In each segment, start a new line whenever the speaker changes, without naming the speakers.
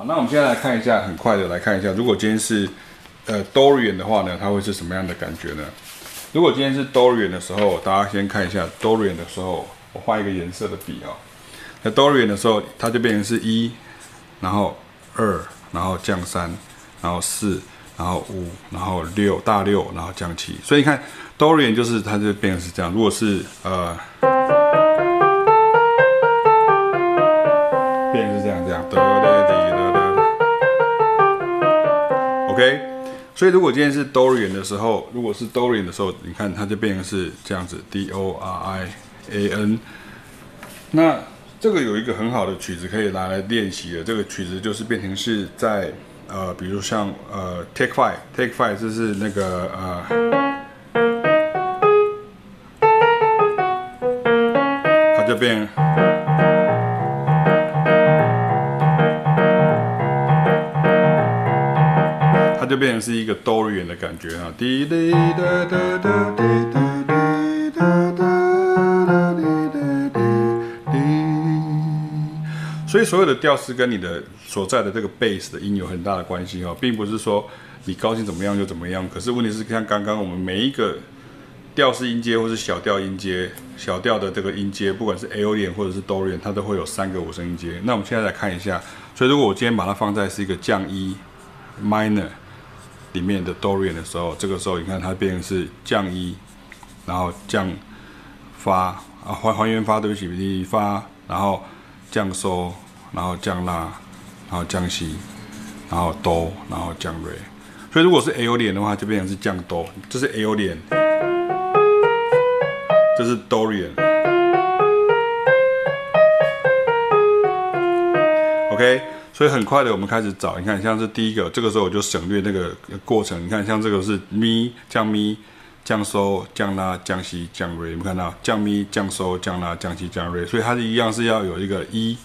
好，那我们现在来看一下，很快的来看一下，如果今天是呃 Dorian 的话呢，它会是什么样的感觉呢？如果今天是 Dorian 的时候，大家先看一下 Dorian 的时候，我画一个颜色的笔啊。那 Dorian 的时候，它就变成是一，然后二，然后降三，然后四，然后五，然后六，大六，然后降七。所以你看 Dorian 就是它就变成是这样。如果是呃，所以如果今天是 Dorian 的时候，如果是 Dorian 的时候，你看它就变成是这样子，D O R I A N。那这个有一个很好的曲子可以拿来练习的，这个曲子就是变成是在呃，比如像呃，Take Five，Take Five 就是那个呃，它就变，就变成是一个 Dorian 的感觉啊，滴滴哒哒哒滴滴滴哒哒。所以所有的调式跟你的所在的这个 bass 的音有很大的关系哈，并不是说你高兴怎么样就怎么样。可是问题是像刚刚我们每一个调式音阶或是小调音阶、小调的这个音阶，不管是 A O 点或者是 Dorian，它都会有三个五声音阶。那我们现在来看一下。所以如果我今天把它放在是一个降一 minor 里面的 Dorian 的时候，这个时候你看它变成是降一，然后降发啊还还原发，对不起，你发，然后。降收，然后降拉，然后降西，然后哆，然后降瑞。所以如果是 Aolian 的话，就变成是降哆。这是 Aolian，这是 Dorian。OK，所以很快的，我们开始找。你看，像是第一个，这个时候我就省略那个过程。你看，像这个是咪降咪。降收、降拉、降西、降瑞，有没有看到降咪、降收、降拉、降西、降瑞？所以它是一样是要有一个一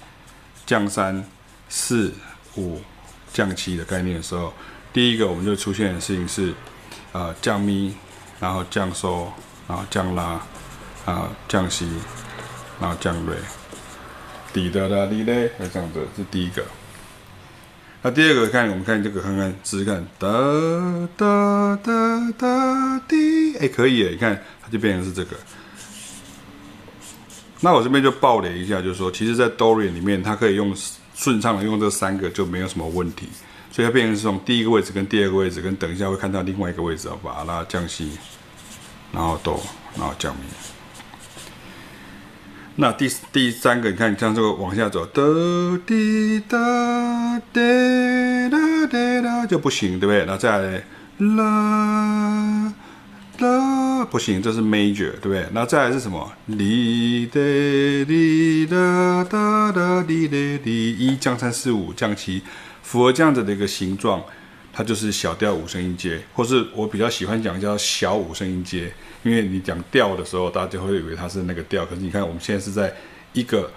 降三、四五降七的概念的时候，第一个我们就出现的事情是，呃降咪，然后降收，然后降拉，啊降西，然后降瑞，滴答答滴嘞，这样子是第一个。那第二个看，我们看这个看看试试看，哒哒哒哒滴，哎，可以哎，你看它就变成是这个。那我这边就爆雷一下，就是说，其实，在 Dorian 里面，它可以用顺畅的用这三个就没有什么问题，所以它变成是从第一个位置跟第二个位置跟等一下会看到另外一个位置，把它拉降西，然后哆，然后降咪。那第第三个，你看，像这个往下走，哒滴哒哒哒哒哒就不行，对不对？那再来，啦啦不行，这是 major，对不对？那再来是什么？哩哒哩哒哒哒哩哒哩，一降三四五降七，符合这样子的一个形状。它就是小调五声音阶，或是我比较喜欢讲叫小五声音阶，因为你讲调的时候，大家就会以为它是那个调。可是你看，我们现在是在一个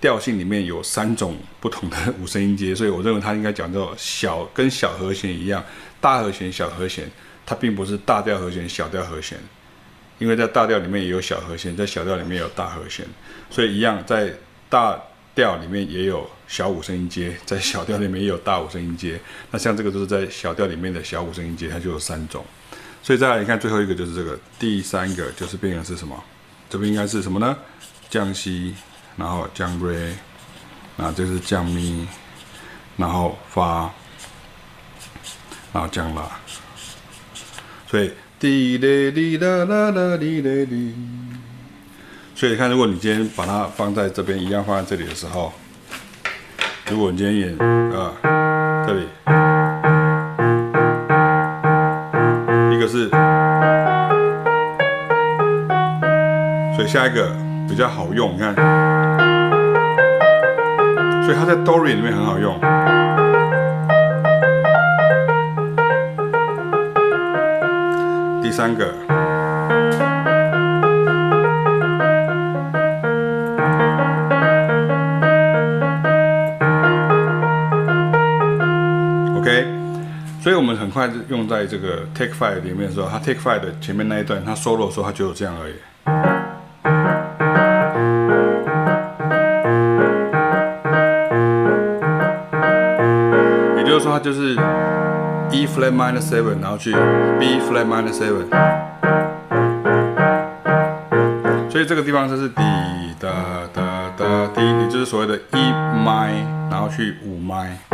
调性里面有三种不同的五声音阶，所以我认为它应该讲叫小，跟小和弦一样，大和弦、小和弦，它并不是大调和弦、小调和弦，因为在大调里面也有小和弦，在小调里面有大和弦，所以一样在大。调里面也有小五声音阶，在小调里面也有大五声音阶。那像这个都是在小调里面的小五声音阶，它就有三种。所以再来你看最后一个就是这个，第三个就是变成是什么？这边应该是什么呢？降西，然后降瑞，那这是降咪，然后发，然后降拉。所以滴哩哩啦啦啦哩哩哩。所以你看，如果你今天把它放在这边，一样放在这里的时候，如果你今天演啊，这里，一个是，所以下一个比较好用，你看，所以它在 Dorian 里面很好用，第三个。所以我们很快就用在这个 Take Five 里面的时候，它 Take Five 的前面那一段，它 solo 的时候，它就有这样而已。也就是说它就是 E flat minor seven，然后去 B flat minor seven，所以这个地方就是滴哒哒哒滴，也就是所谓的一 mi，然后去五 mi。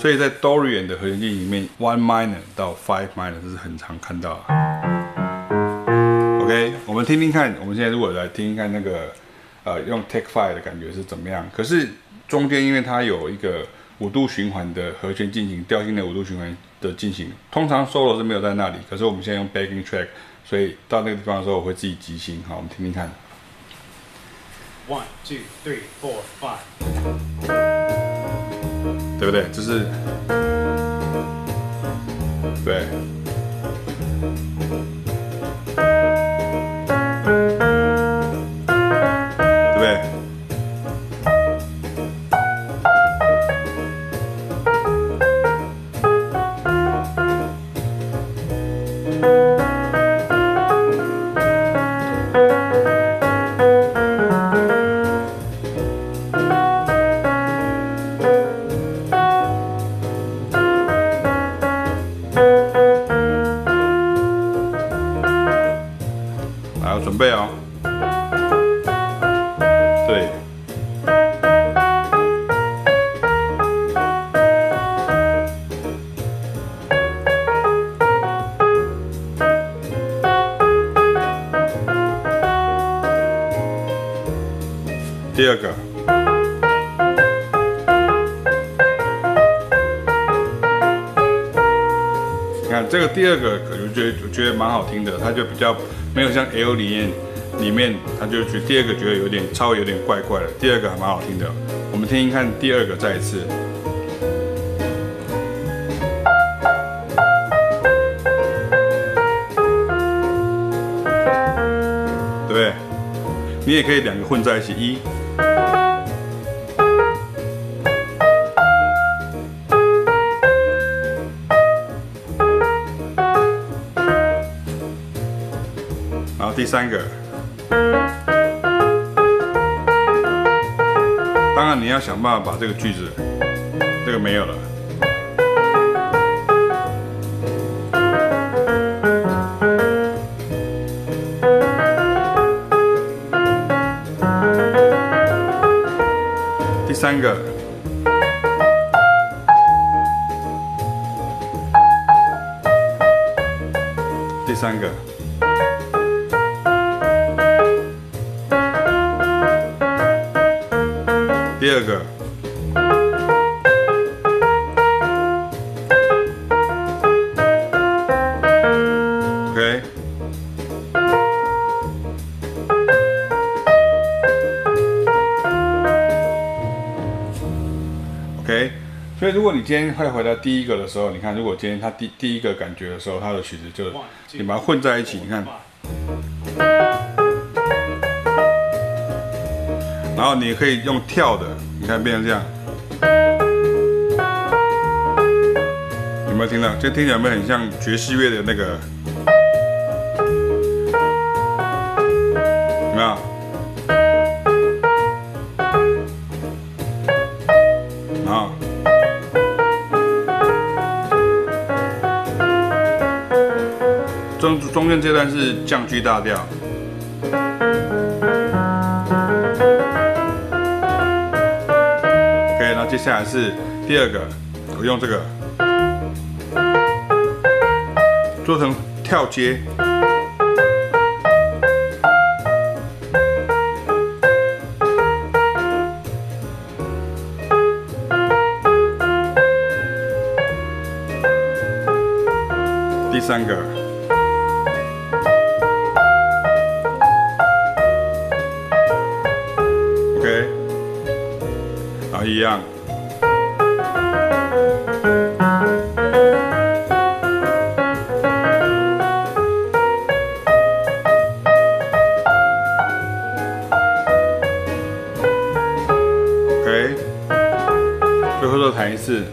所以在 Dorian 的和弦进行里面，one minor 到 five minor 这是很常看到的。OK，我们听听看，我们现在如果来听听看那个呃用 Take Five 的感觉是怎么样？可是中间因为它有一个五度循环的和弦进行，调性的五度循环的进行，通常 solo 是没有在那里。可是我们现在用 backing track，所以到那个地方的时候我会自己即兴。好，我们听听看。
One, two, three, four, five.
对不对？就是，对，准备哦，对，第二个，你看这个第二个，我觉得我觉得蛮好听的，它就比较。没有像 L 里面，里面他就觉得第二个觉得有点稍微有点怪怪的，第二个还蛮好听的。我们听听看第二个再一次，对不对？你也可以两个混在一起，一。第三个，当然你要想办法把这个句子，这个没有了。第三个，第三个。第二个，OK，OK，所以如果你今天会回到第一个的时候，你看，如果今天他第第一个感觉的时候，他的曲子就你把它混在一起，你看。然后你可以用跳的，你看变成这样，有没有听到？这听起来有没有很像爵士乐的那个？有没有？然后中中间这段是降 G 大调。下来是第二个，我用这个做成跳接。第三个。OK，啊，一样。后再弹一次。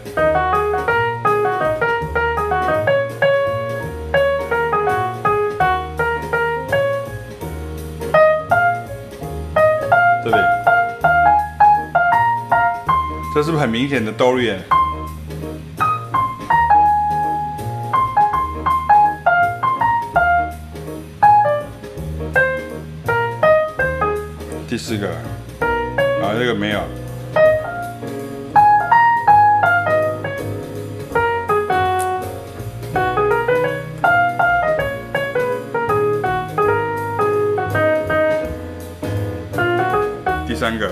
这里，这是不是很明显的 Dorian？第四个，啊，这个没有。三个，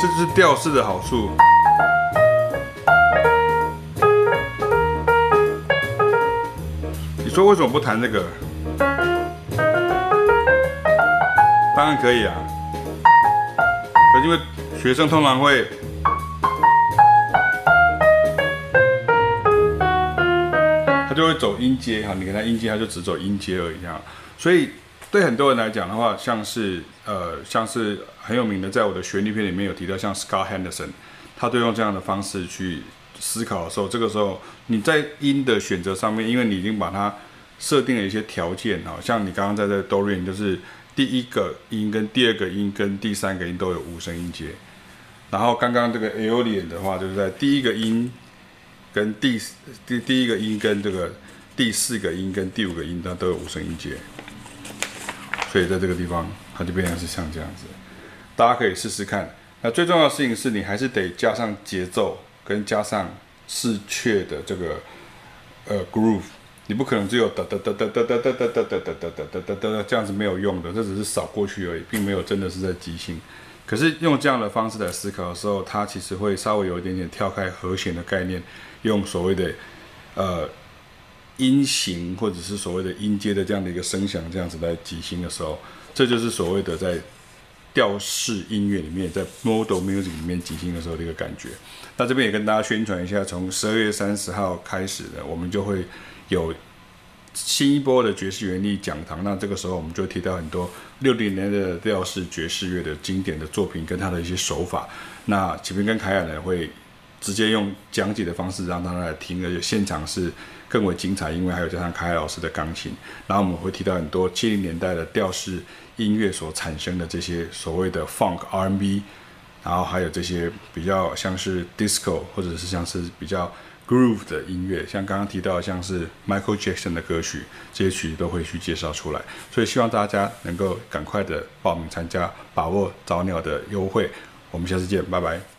这就是调式的好处。你说为什么不弹这个？当然可以啊，可是因为学生通常会，他就会走音阶哈，你给他音阶，他就只走音阶而已哈。所以对很多人来讲的话，像是呃，像是很有名的，在我的旋律片里面有提到，像 Scott Henderson，他都用这样的方式去。思考的时候，这个时候你在音的选择上面，因为你已经把它设定了一些条件啊，像你刚刚在这 Dorian，就是第一个音跟第二个音跟第三个音都有五声音阶，然后刚刚这个 Aeolian 的话，就是在第一个音跟第第第一个音跟这个第四个音跟第五个音，它都有五声音阶，所以在这个地方它就变成是像这样子，大家可以试试看。那最重要的事情是你还是得加上节奏。跟加上视觉的这个呃 groove，你不可能只有哒哒哒哒哒哒哒哒哒哒哒哒哒哒哒这样子没有用的，这只是扫过去而已，并没有真的是在即兴。可是用这样的方式来思考的时候，它其实会稍微有一点点跳开和弦的概念，用所谓的呃音型或者是所谓的音阶的这样的一个声响，这样子来即兴的时候，这就是所谓的在。调式音乐里面，在 Modal Music 里面即兴的时候的一个感觉。那这边也跟大家宣传一下，从十二月三十号开始呢，我们就会有新一波的爵士原力讲堂。那这个时候，我们就提到很多六零年的调式爵士乐的经典的作品跟他的一些手法。那启平跟凯尔呢，会直接用讲解的方式让大家来听，而且现场是更为精彩，因为还有加上凯尔老师的钢琴。然后我们会提到很多七零年代的调式。音乐所产生的这些所谓的 funk R&B，然后还有这些比较像是 disco 或者是像是比较 groove 的音乐，像刚刚提到像是 Michael Jackson 的歌曲，这些曲都会去介绍出来。所以希望大家能够赶快的报名参加，把握早鸟的优惠。我们下次见，拜拜。